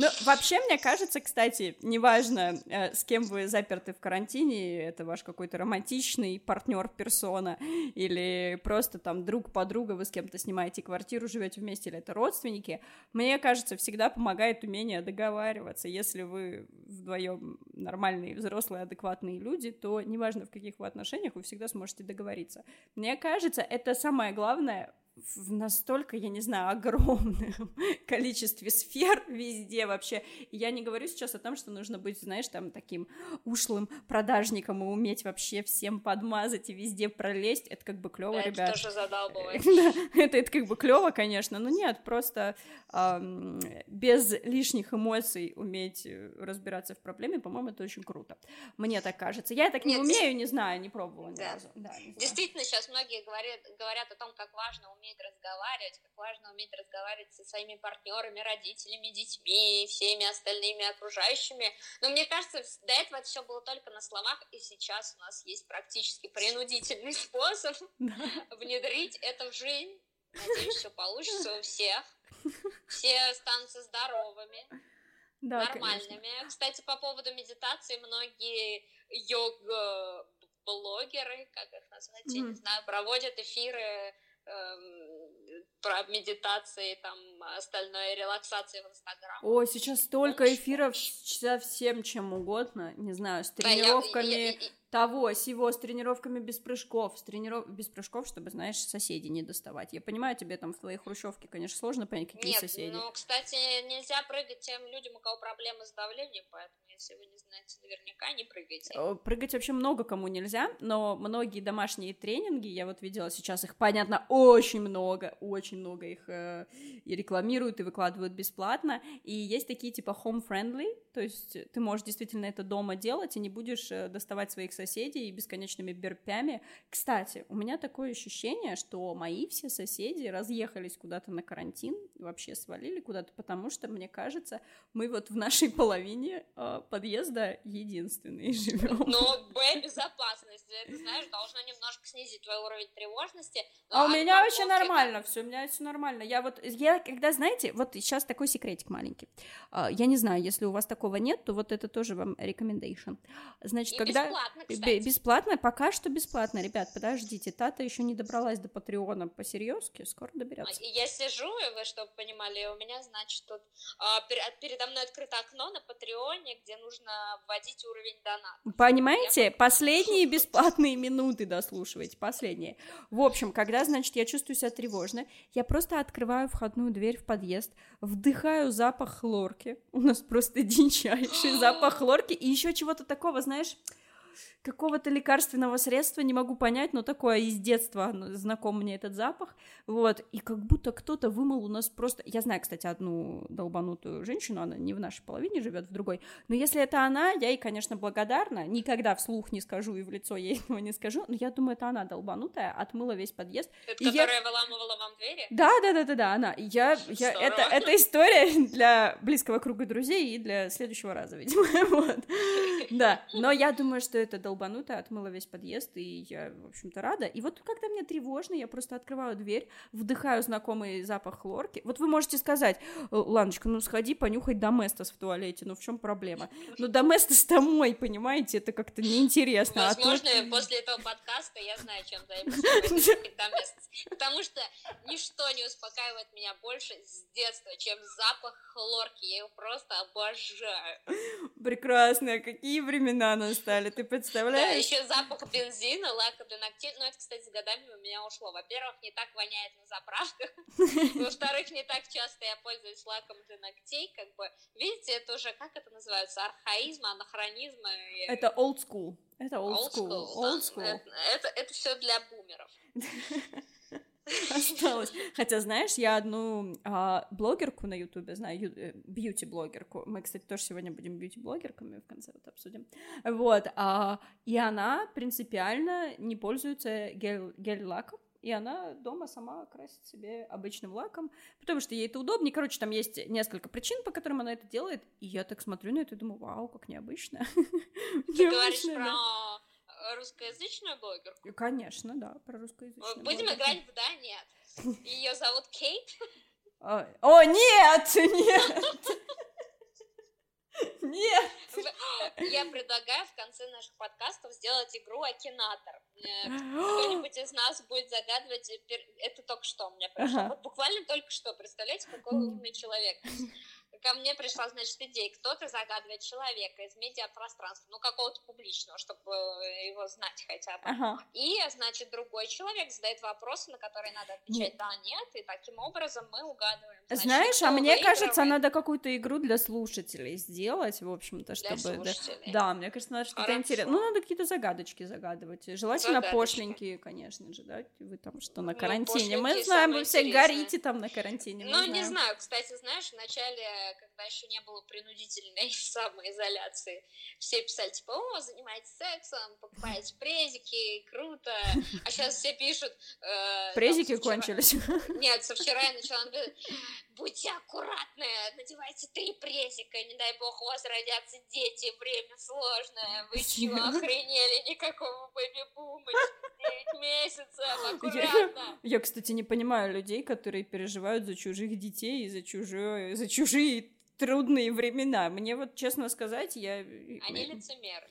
Ну, вообще, мне кажется, кстати, неважно, э, с кем вы заперты в карантине, это ваш какой-то романтичный партнер персона, или просто там друг подруга, вы с кем-то снимаете квартиру, живете вместе, или это родственники, мне кажется, всегда помогает умение договариваться, если вы вдвоем нормальные, взрослые, адекватные люди, то неважно, в каких вы отношениях, вы всегда сможете договориться. Мне кажется, это самое главное в настолько, я не знаю, огромном количестве сфер везде вообще. И я не говорю сейчас о том, что нужно быть, знаешь, там таким ушлым продажником и уметь вообще всем подмазать и везде пролезть. Это как бы клево, да, ребят. Это тоже задалбывает. это, это как бы клево, конечно, но нет, просто эм, без лишних эмоций уметь э, разбираться в проблеме, по-моему, это очень круто. Мне так кажется. Я так не нет, умею, не знаю, не пробовала ни да. разу. Да, Действительно, сейчас многие говорят, говорят о том, как важно уметь уметь разговаривать, как важно уметь разговаривать со своими партнерами, родителями, детьми, всеми остальными окружающими. Но мне кажется, до этого это все было только на словах, и сейчас у нас есть практически принудительный способ внедрить это в жизнь. Надеюсь, все получится у всех. Все станутся здоровыми, да, нормальными. Конечно. Кстати, по поводу медитации, многие йога-блогеры, как их назвать, mm-hmm. я не знаю, проводят эфиры про медитации, там, остальное, релаксации в Инстаграм. О, сейчас столько эфиров со всем чем угодно, не знаю, с тренировками, да, я, я, я, того, сего, с тренировками без прыжков, с трениров... без прыжков, чтобы, знаешь, соседей не доставать. Я понимаю, тебе там в твоей хрущевке, конечно, сложно понять, какие Нет, соседи. ну, кстати, нельзя прыгать тем людям, у кого проблемы с давлением, поэтому, если вы не знаете, наверняка не прыгайте. Прыгать вообще много кому нельзя, но многие домашние тренинги, я вот видела сейчас их, понятно, очень много, очень много их э, и рекламируют, и выкладывают бесплатно, и есть такие типа home-friendly, то есть ты можешь действительно это дома делать, и не будешь э, доставать своих соседей и бесконечными берпями. Кстати, у меня такое ощущение, что мои все соседи разъехались куда-то на карантин, вообще свалили куда-то, потому что, мне кажется, мы вот в нашей половине э, подъезда единственные живем. Но Б, безопасность, это, знаешь, должно немножко снизить твой уровень тревожности. А у меня вообще нормально все, у меня все нормально. Я вот, я, когда, знаете, вот сейчас такой секретик маленький. А, я не знаю, если у вас такого нет, то вот это тоже вам recommendation. Значит, И когда... бесплатно, кстати. Бесплатно? Пока что бесплатно, ребят, подождите. Тата еще не добралась до Патреона по-серьезки, скоро доберется. Я сижу, и вы, чтобы понимали, у меня, значит, тут а, передо мной открыто окно на Патреоне, где нужно вводить уровень доната. Понимаете? Я... Последние бесплатные минуты дослушивайте, последние. В общем, когда, значит, я чувствую себя тревожно, я просто открываю входную дверь в подъезд, вдыхаю запах хлорки. У нас просто дичайший запах хлорки и еще чего-то такого, знаешь, какого-то лекарственного средства, не могу понять, но такое из детства знаком мне этот запах, вот, и как будто кто-то вымыл у нас просто, я знаю, кстати, одну долбанутую женщину, она не в нашей половине живет, в другой, но если это она, я ей, конечно, благодарна, никогда вслух не скажу и в лицо ей этого не скажу, но я думаю, это она долбанутая, отмыла весь подъезд. Это которая я... выламывала вам двери? Да, да, да, да, да, она. Я, я, это, это история для близкого круга друзей и для следующего раза, видимо, вот. Да, но я думаю, что это долбанутая, отмыла весь подъезд, и я, в общем-то, рада. И вот когда мне тревожно, я просто открываю дверь, вдыхаю знакомый запах хлорки. Вот вы можете сказать, «Э, Ланочка, ну сходи понюхать доместос в туалете, ну в чем проблема? Ну доместос домой, понимаете, это как-то неинтересно. Возможно, а тут... после этого подкаста я знаю, чем займусь Потому что ничто не успокаивает меня больше с детства, чем запах хлорки. Я его просто обожаю. Прекрасно, какие времена настали, ты представляешь? Представляешь? Да, еще запах бензина, лака для ногтей. Ну, это, кстати, с годами у меня ушло. Во-первых, не так воняет на заправках. Во-вторых, не так часто я пользуюсь лаком для ногтей. Как бы, видите, это уже, как это называется, архаизм, анахронизм. Это old school. Это old school. Old school. Это, это, это все для бумеров. осталось. Хотя, знаешь, я одну а, блогерку на Ютубе знаю, э, бьюти-блогерку. Мы, кстати, тоже сегодня будем бьюти-блогерками в конце вот обсудим. Вот. А, и она принципиально не пользуется гель- гель-лаком. И она дома сама красит себе обычным лаком, потому что ей это удобнее. Короче, там есть несколько причин, по которым она это делает. И я так смотрю на это и думаю, вау, как необычно. Ты говоришь про русскоязычную блогерку? Конечно, да, про русскоязычную. Будем блогерку. играть в да, нет. Ее зовут Кейт. О, о нет, нет. Нет! Я предлагаю в конце наших подкастов сделать игру Акинатор. Э, кто-нибудь из нас будет загадывать, это только что у меня пришло. Вот буквально только что, представляете, какой умный человек. Ко мне пришла, значит, идея, кто-то загадывает человека из медиапространства, ну, какого-то публичного, чтобы его знать хотя бы. Ага. И, значит, другой человек задает вопросы, на которые надо отвечать да, нет, и таким образом мы угадываем. Значит, Знаешь, а мне кажется, надо какую-то игру для слушателей сделать, в общем-то, чтобы... Для да, да, мне кажется, надо что-то интересное. Ну, надо какие-то загадочки загадывать. Желательно Загадочки. пошленькие, конечно же, да? Вы там что, на ну, карантине? Ну, мы знаем, вы все горите там на карантине. Ну, не знаю, кстати, знаешь, в начале, когда еще не было принудительной самоизоляции, все писали, типа, о, занимайтесь сексом, покупаете презики, круто. А сейчас все пишут... Э, презики там, кончились. Нет, со вчера я начала будьте аккуратны, надевайте три презика, не дай бог у вас родятся дети, время сложное, вы чего охренели, никакого бэби-бума, 9 месяцев, аккуратно. Я, я, кстати, не понимаю людей, которые переживают за чужих детей и за, чужое, за чужие трудные времена. Мне вот, честно сказать, я... Они лицемеры.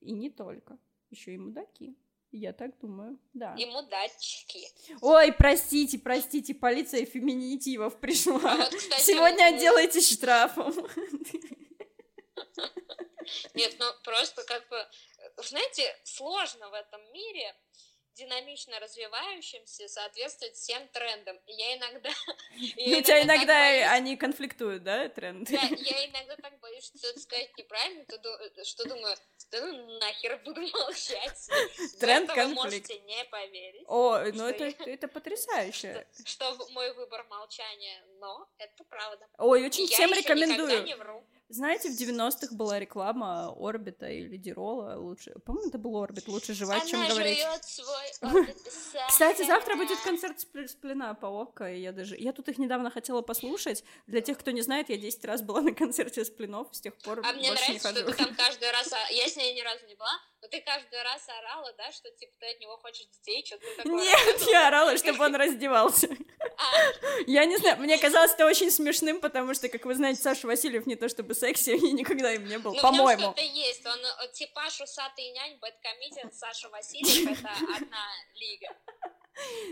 И не только. Еще и мудаки. Я так думаю, да. Ему датчики. Ой, простите, простите, полиция феминитивов пришла. А вот, кстати, Сегодня вот... отделайтесь штрафом. Нет, ну просто как бы, знаете, сложно в этом мире динамично развивающимся соответствовать всем трендам. И я иногда... Ну, у тебя иногда они конфликтуют, да, тренды? Да, я иногда так боюсь, что это сказать неправильно, что думаю, да ну нахер буду молчать. Тренд конфликт. Вы можете не поверить. О, ну это, это потрясающе. Что, мой выбор молчания, но это правда. Ой, очень всем рекомендую. не вру. Знаете, в 90-х была реклама Орбита или Дирола, лучше, по-моему, это был Орбит, лучше жевать, Она чем говорить. свой Кстати, завтра будет концерт Сплина по ОККО, и я даже, я тут их недавно хотела послушать, для тех, кто не знает, я 10 раз была на концерте Сплинов, с тех пор А мне нравится, что ты там каждый раз, а, я с ней ни разу не была, но ты каждый раз орала, да, что, типа, ты от него хочешь детей, что-то такое. Нет, я орала, чтобы он раздевался. А. Я не знаю, мне казалось это очень смешным, потому что, как вы знаете, Саша Васильев не то чтобы секси, и никогда им не был, ну, по-моему. что-то есть, он э, типаж усатый нянь, бэткомедиан, Саша Васильев, это одна лига.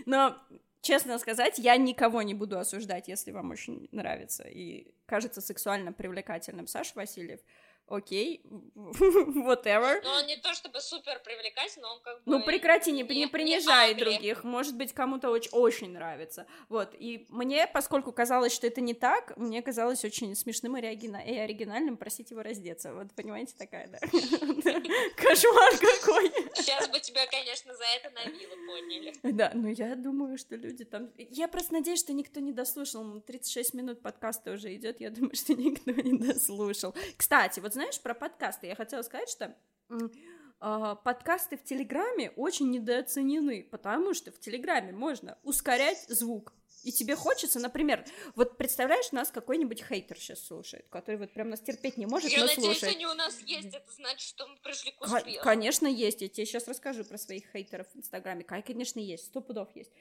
Но честно сказать, я никого не буду осуждать, если вам очень нравится и кажется сексуально привлекательным Саша Васильев окей, whatever. Но он не то чтобы супер привлекательный, он как бы... Ну, прекрати, не, не, не принижай не других, может быть, кому-то очень, очень нравится. Вот, и мне, поскольку казалось, что это не так, мне казалось очень смешным и, оригина... и оригинальным просить его раздеться. Вот, понимаете, такая, да. Кошмар какой. Сейчас бы тебя, конечно, за это на вилы подняли. Да, но я думаю, что люди там... Я просто надеюсь, что никто не дослушал. 36 минут подкаста уже идет, я думаю, что никто не дослушал. Кстати, вот знаешь, про подкасты я хотела сказать, что э, подкасты в Телеграме очень недооценены, потому что в Телеграме можно ускорять звук. И тебе хочется, например, вот представляешь, нас какой-нибудь хейтер сейчас слушает, который вот прям нас терпеть не может, Я но надеюсь, слушает. они у нас есть, это значит, что мы пришли к успеху. Конечно, есть. Я тебе сейчас расскажу про своих хейтеров в Инстаграме. Конечно, есть. Сто пудов есть.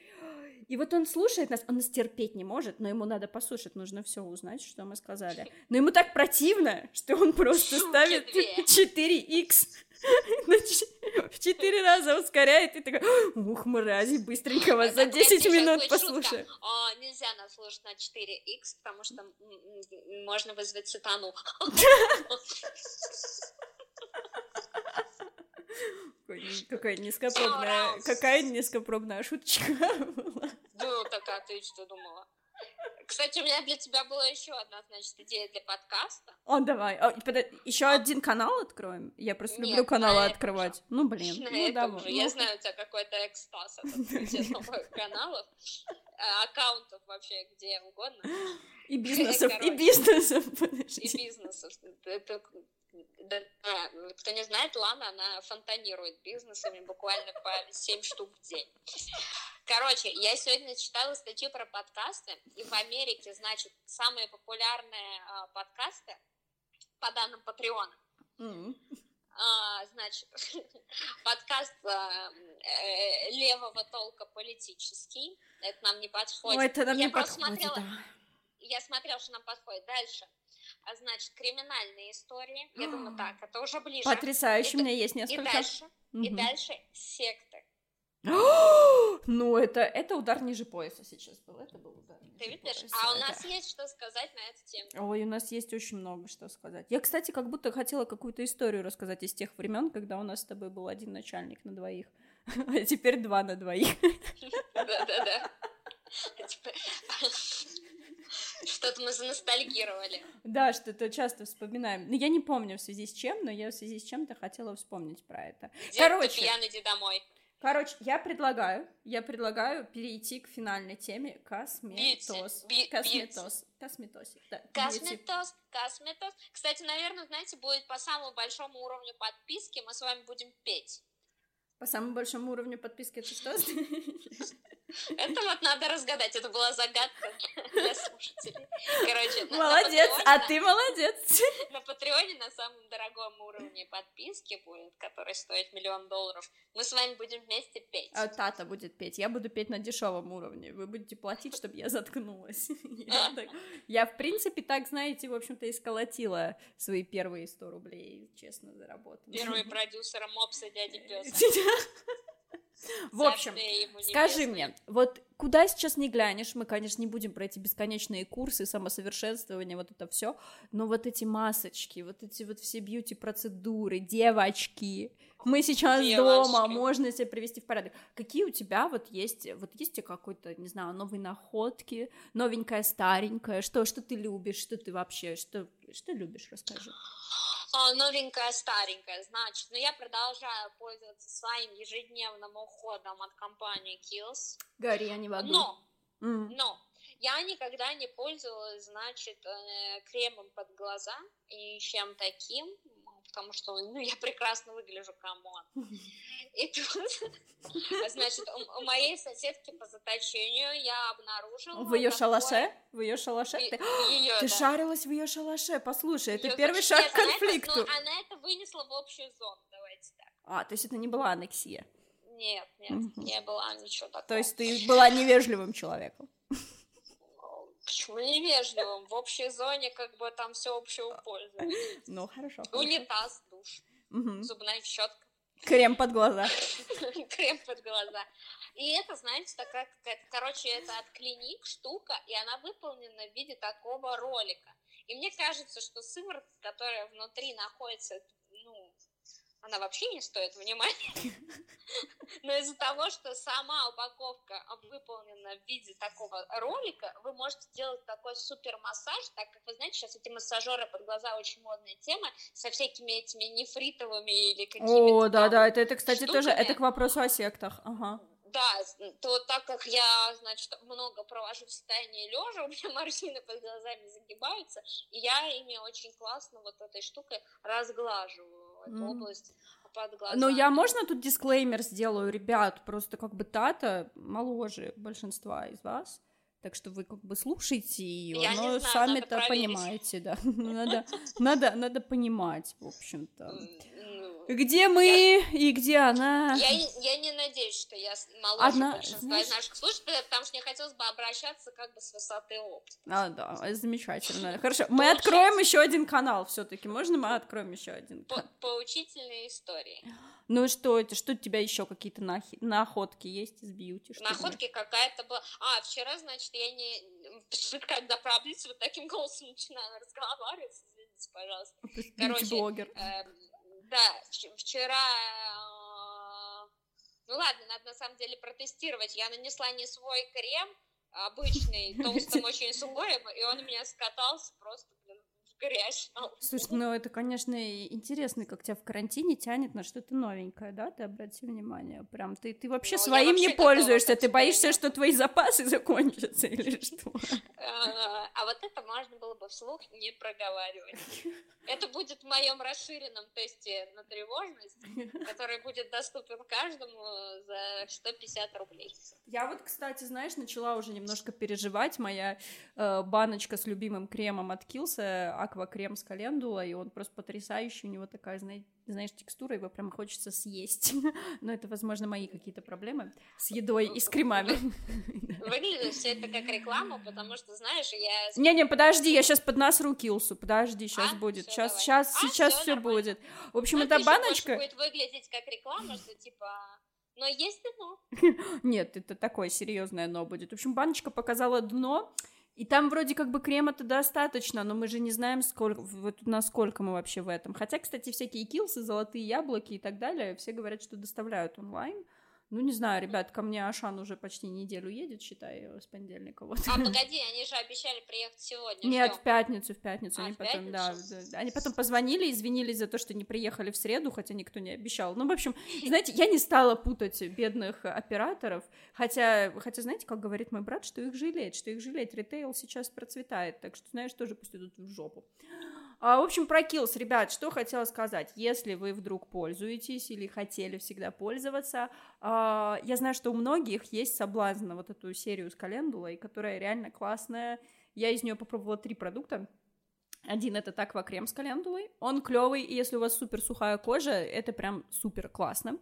И вот он слушает нас, он нас терпеть не может, но ему надо послушать, нужно все узнать, что мы сказали. Но ему так противно, что он просто ставит 4х в четыре раза ускоряет и такой, ух, мрази, быстренько вас за 10 минут послушаю. Нельзя нас слушать на 4х, потому что можно вызвать сатану. Какая низкопробная, какая низкопробная шуточка была. Ну, такая, ты что думала? Кстати, у меня для тебя была еще одна, значит, идея для подкаста. О, давай. О, еще один канал откроем? Я просто Нет, люблю каналы открывать. Же. Ну, блин. На ну, давай. Же. Я ну. знаю, у тебя какой-то экстаз от новых каналов, э, аккаунтов вообще где угодно. И бизнесов, и бизнесов. И бизнесов. Это да, кто не знает, Лана, она фонтанирует бизнесами буквально по 7 штук в день. Короче, я сегодня читала статью про подкасты, и в Америке, значит, самые популярные а, подкасты, по данным Патреона, mm-hmm. а, значит, подкаст а, э, левого толка политический, это нам не подходит. Ой, это нам я не подходит, смотрела, да. Я смотрела, что нам подходит. Дальше а значит, криминальные истории. Я думаю, так, это уже ближе. Потрясающе, у меня есть несколько. И дальше, угу. и дальше секты. Ну, это, это удар ниже пояса сейчас был. Это был удар. Ты видишь? Пояса. А у нас это... есть что сказать на эту тему. Ой, у нас есть очень много что сказать. Я, кстати, как будто хотела какую-то историю рассказать из тех времен, когда у нас с тобой был один начальник на двоих, а теперь два на двоих. Да-да-да. Что-то мы заностальгировали. Да, что-то часто вспоминаем. Ну, я не помню в связи с чем, но я в связи с чем-то хотела вспомнить про это. Дед, Короче, ты пьяный, иди домой. Короче, я предлагаю, я предлагаю перейти к финальной теме косметоз. Бьюти. Косметоз. Косметоз. Да, косметоз. Косметоз. Кстати, наверное, знаете, будет по самому большому уровню подписки мы с вами будем петь. По самому большому уровню подписки это что? Это вот надо разгадать, это была загадка для слушателей. Короче, молодец, а ты молодец. На Патреоне на самом дорогом уровне подписки будет, который стоит миллион долларов. Мы с вами будем вместе петь. А Тата будет петь, я буду петь на дешевом уровне. Вы будете платить, чтобы я заткнулась. Я, в принципе, так, знаете, в общем-то, и сколотила свои первые 100 рублей, честно, заработанные. Первый продюсер Мопса дяди Пёса. В общем, скажи мне, вот куда сейчас не глянешь, мы, конечно, не будем про эти бесконечные курсы, самосовершенствования, вот это все, но вот эти масочки, вот эти вот все бьюти-процедуры, девочки, мы сейчас Девочки. дома, можно себя привести в порядок. Какие у тебя вот есть, вот есть какой-то, не знаю, новые находки, новенькая, старенькая, что, что ты любишь, что ты вообще, что, что любишь, расскажи. А, новенькая, старенькая, значит, но я продолжаю пользоваться своим ежедневным уходом от компании Kills. Гори, я не в Но, mm. но, я никогда не пользовалась, значит, э, кремом под глаза и чем таким, потому что, ну, я прекрасно выгляжу, come on. И тут, значит, у, моей соседки по заточению я обнаружила... В ее шалаше? В ее шалаше? ты ее, ты да. шарилась в ее шалаше, послушай, это первый шаг нет, к конфликту. Она это, ну, она это вынесла в общую зону, давайте так. А, то есть это не была аннексия? Нет, нет, угу. не была ничего такого. То есть ты была невежливым человеком? Почему невежливым? В общей зоне как бы там все общего пользы. Ну, хорошо. Унитаз, душ, угу. зубная щетка. Крем под глаза. Крем под глаза. И это, знаете, такая какая-то, короче, это от клиник штука, и она выполнена в виде такого ролика. И мне кажется, что сыворотка, которая внутри находится, ну, она вообще не стоит внимания. Но из-за того, что сама упаковка выполнена в виде такого ролика, вы можете сделать такой супер массаж, так как вы знаете, сейчас эти массажеры под глаза очень модная тема, со всякими этими нефритовыми или какими-то О, да-да, это, это, кстати, штуками. тоже, это к вопросу о сектах, ага да, то так как я, значит, много провожу в состоянии лежа, у меня морщины под глазами загибаются, и я ими очень классно вот этой штукой разглаживаю mm. область под глазами. Но я можно тут дисклеймер сделаю, ребят, просто как бы Тата моложе большинства из вас, так что вы как бы слушайте ее, я но сами-то понимаете, да. Надо, надо, надо понимать, в общем-то. Где мы я... и где она? Я, я не надеюсь, что я моложе Одна... большинства Знаешь... наших слушателей, потому что мне хотелось бы обращаться как бы с высоты опыта. А, да, замечательно. Хорошо, мы откроем еще один канал все-таки. Можно мы откроем еще один? По Поучительные истории. Ну что это? Что у тебя еще какие-то нахи... находки есть из бьюти? Находки какая-то была. А, вчера, значит, я не... Когда про вот таким голосом начинаю разговаривать, извините, пожалуйста. Короче, блогер. Э, да, вчера... А, ну ладно, надо на самом деле протестировать. Я нанесла не свой крем, обычный, толстым очень слоем, и он у меня скатался просто, грязь. Слушай, ну это, конечно, интересно, как тебя в карантине тянет на что-то новенькое, да? Ты обрати внимание. Прям ты, ты вообще ну, своим вообще не пользуешься, ты боишься, что твои запасы закончатся или что? А, а вот это можно было бы вслух не проговаривать. Это будет в моем расширенном тесте на тревожность, который будет доступен каждому за 150 рублей. Я вот, кстати, знаешь, начала уже немножко переживать. Моя э, баночка с любимым кремом от Килса, аквакрем с календула, и он просто потрясающий, у него такая, знаешь, текстура, его прям хочется съесть. Но это, возможно, мои какие-то проблемы с едой и с кремами. Выглядит все это как реклама, потому что, знаешь, я... Не-не, подожди, я сейчас под нас руки усу, подожди, сейчас а? будет, сейчас, давай. сейчас, а, сейчас все будет. В общем, ну, это баночка... будет выглядеть как реклама, что типа но есть дно. Нет, это такое серьезное дно будет. В общем, баночка показала дно, и там вроде как бы крема-то достаточно, но мы же не знаем, сколько, вот насколько мы вообще в этом. Хотя, кстати, всякие килсы, золотые яблоки и так далее, все говорят, что доставляют онлайн. Ну, не знаю, ребят, ко мне Ашан уже почти неделю едет, считай, с понедельника. Вот. А, погоди, они же обещали приехать сегодня. Нет, Ждем. в пятницу, в пятницу. А, они в потом, да, да, они потом позвонили, извинились за то, что не приехали в среду, хотя никто не обещал. Ну, в общем, знаете, я не стала путать бедных операторов, хотя, хотя, знаете, как говорит мой брат, что их жалеть, что их жалеть. Ритейл сейчас процветает, так что, знаешь, тоже пусть идут в жопу. А, в общем, про Kills, ребят, что хотела сказать. Если вы вдруг пользуетесь или хотели всегда пользоваться, а, я знаю, что у многих есть соблазн на вот эту серию с календулой, которая реально классная. Я из нее попробовала три продукта. Один это таква крем с календулой. Он клевый, и если у вас супер сухая кожа, это прям супер классно.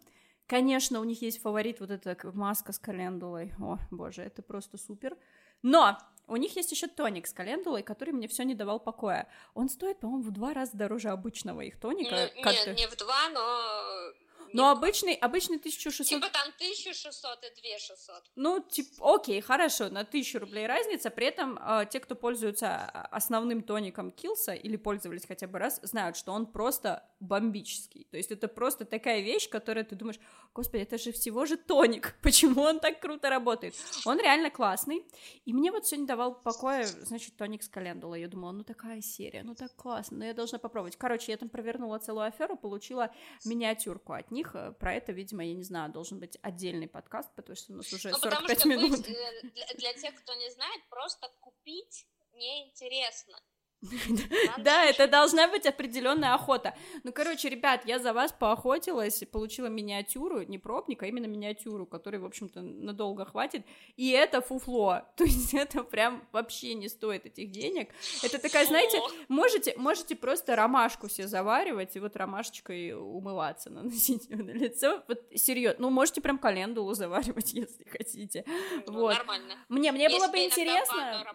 Конечно, у них есть фаворит вот эта маска с календулой. О, боже, это просто супер. Но у них есть еще тоник с календулой, который мне все не давал покоя. Он стоит, по-моему, в два раза дороже обычного их тоника. Не, не, не в два, но но обычный, обычный 1600... Типа там 1600 и 2600. Ну, типа, окей, хорошо, на 1000 рублей разница, при этом э, те, кто пользуются основным тоником Килса или пользовались хотя бы раз, знают, что он просто бомбический. То есть это просто такая вещь, которая ты думаешь, господи, это же всего же тоник, почему он так круто работает? Он реально классный, и мне вот сегодня давал покоя, значит, тоник с календулой. Я думала, ну такая серия, ну так классно, но я должна попробовать. Короче, я там провернула целую аферу, получила миниатюрку от них, них. Про это, видимо, я не знаю, должен быть отдельный подкаст, потому что у нас уже ну, 45 минут. Быть, э, для, для тех, кто не знает, просто купить неинтересно. Да, это должна быть определенная охота. Ну, короче, ребят, я за вас поохотилась, получила миниатюру, не пробник, а именно миниатюру, которой, в общем-то, надолго хватит. И это фуфло. То есть это прям вообще не стоит этих денег. Это такая, знаете, можете, можете просто ромашку все заваривать и вот ромашечкой умываться, наносить на лицо. Вот серьезно. Ну, можете прям календулу заваривать, если хотите. Ну, вот. Нормально. Мне, мне было бы интересно.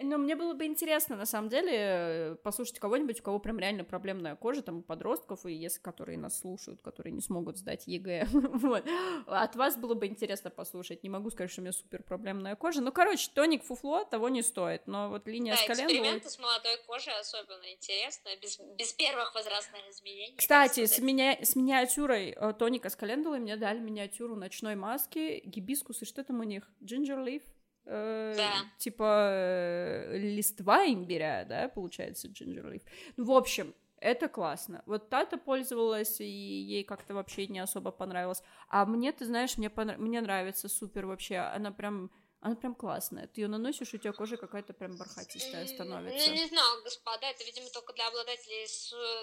Ну, мне было бы интересно, на самом деле, деле э, послушать кого-нибудь, у кого прям реально проблемная кожа, там, подростков, и если которые нас слушают, которые не смогут сдать ЕГЭ, вот. От вас было бы интересно послушать. Не могу сказать, что у меня супер проблемная кожа. Ну, короче, тоник фуфло того не стоит, но вот линия да, с коленом... эксперименты с молодой кожей особенно интересно, без, без первых возрастных изменений. Кстати, с, меня, с миниатюрой э, тоника с календулой мне дали миниатюру ночной маски, гибискус, и что там у них? Ginger leaf? Э, да. типа э, листва имбиря, да, получается, leaf. Ну, в общем, это классно. Вот Тата пользовалась, и ей как-то вообще не особо понравилось. А мне, ты знаешь, мне, понрав... мне нравится супер вообще. Она прям она прям классная. Ты ее наносишь, у тебя кожа какая-то прям бархатистая становится. Ну, не знаю, господа, это, видимо, только для обладателей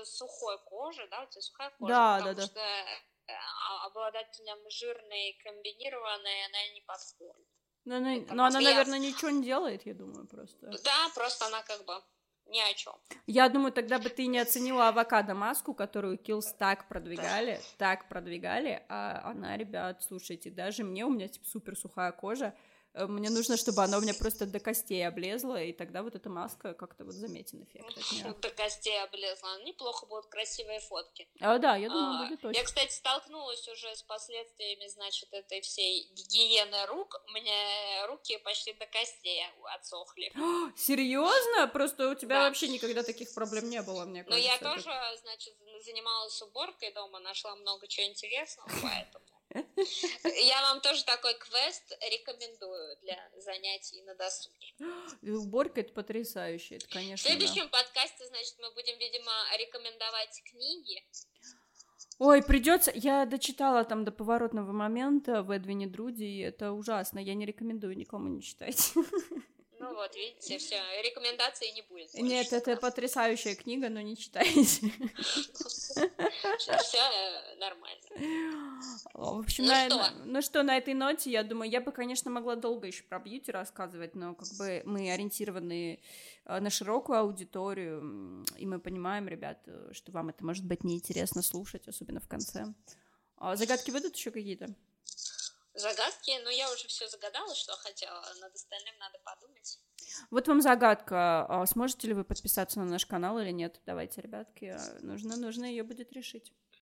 сухой кожи, да, у тебя сухая кожа, да, потому да, что э, а, обладателям жирной комбинированной она не подходит. Но она, но она наверное, ничего не делает, я думаю, просто. Да, просто она как бы ни о чем. Я думаю, тогда бы ты не оценила авокадо-маску, которую Kills так продвигали, так продвигали, а она, ребят, слушайте, даже мне, у меня типа супер сухая кожа, мне нужно, чтобы она у меня просто до костей облезла, и тогда вот эта маска как-то вот заметен эффект от нее. До костей облезла. Неплохо будут красивые фотки. А, да, я думаю, а, будет точно. Я, кстати, столкнулась уже с последствиями, значит, этой всей гигиены рук. У меня руки почти до костей отсохли. Серьезно? Просто у тебя да. вообще никогда таких проблем не было, мне кажется. Ну, я тоже, значит, занималась уборкой дома, нашла много чего интересного, поэтому... Я вам тоже такой квест рекомендую для занятий на досуге. Уборка это потрясающе, это, конечно. В следующем да. подкасте, значит, мы будем, видимо, рекомендовать книги. Ой, придется. Я дочитала там до поворотного момента в Эдвине Друди, и это ужасно. Я не рекомендую никому не читать. Ну вот, видите, все, рекомендаций не будет. Нет, это потрясающая книга, но не читайте. Все э, нормально. В общем, ну, на, что? ну что, на этой ноте, я думаю, я бы, конечно, могла долго еще про бьюти рассказывать, но как бы мы ориентированы э, на широкую аудиторию, и мы понимаем, ребят, что вам это может быть неинтересно слушать, особенно в конце. А загадки будут еще какие-то? Загадки, но я уже все загадала, что хотела, над остальным надо подумать. Вот вам загадка. А сможете ли вы подписаться на наш канал или нет? Давайте, ребятки, нужно, нужно ее будет решить.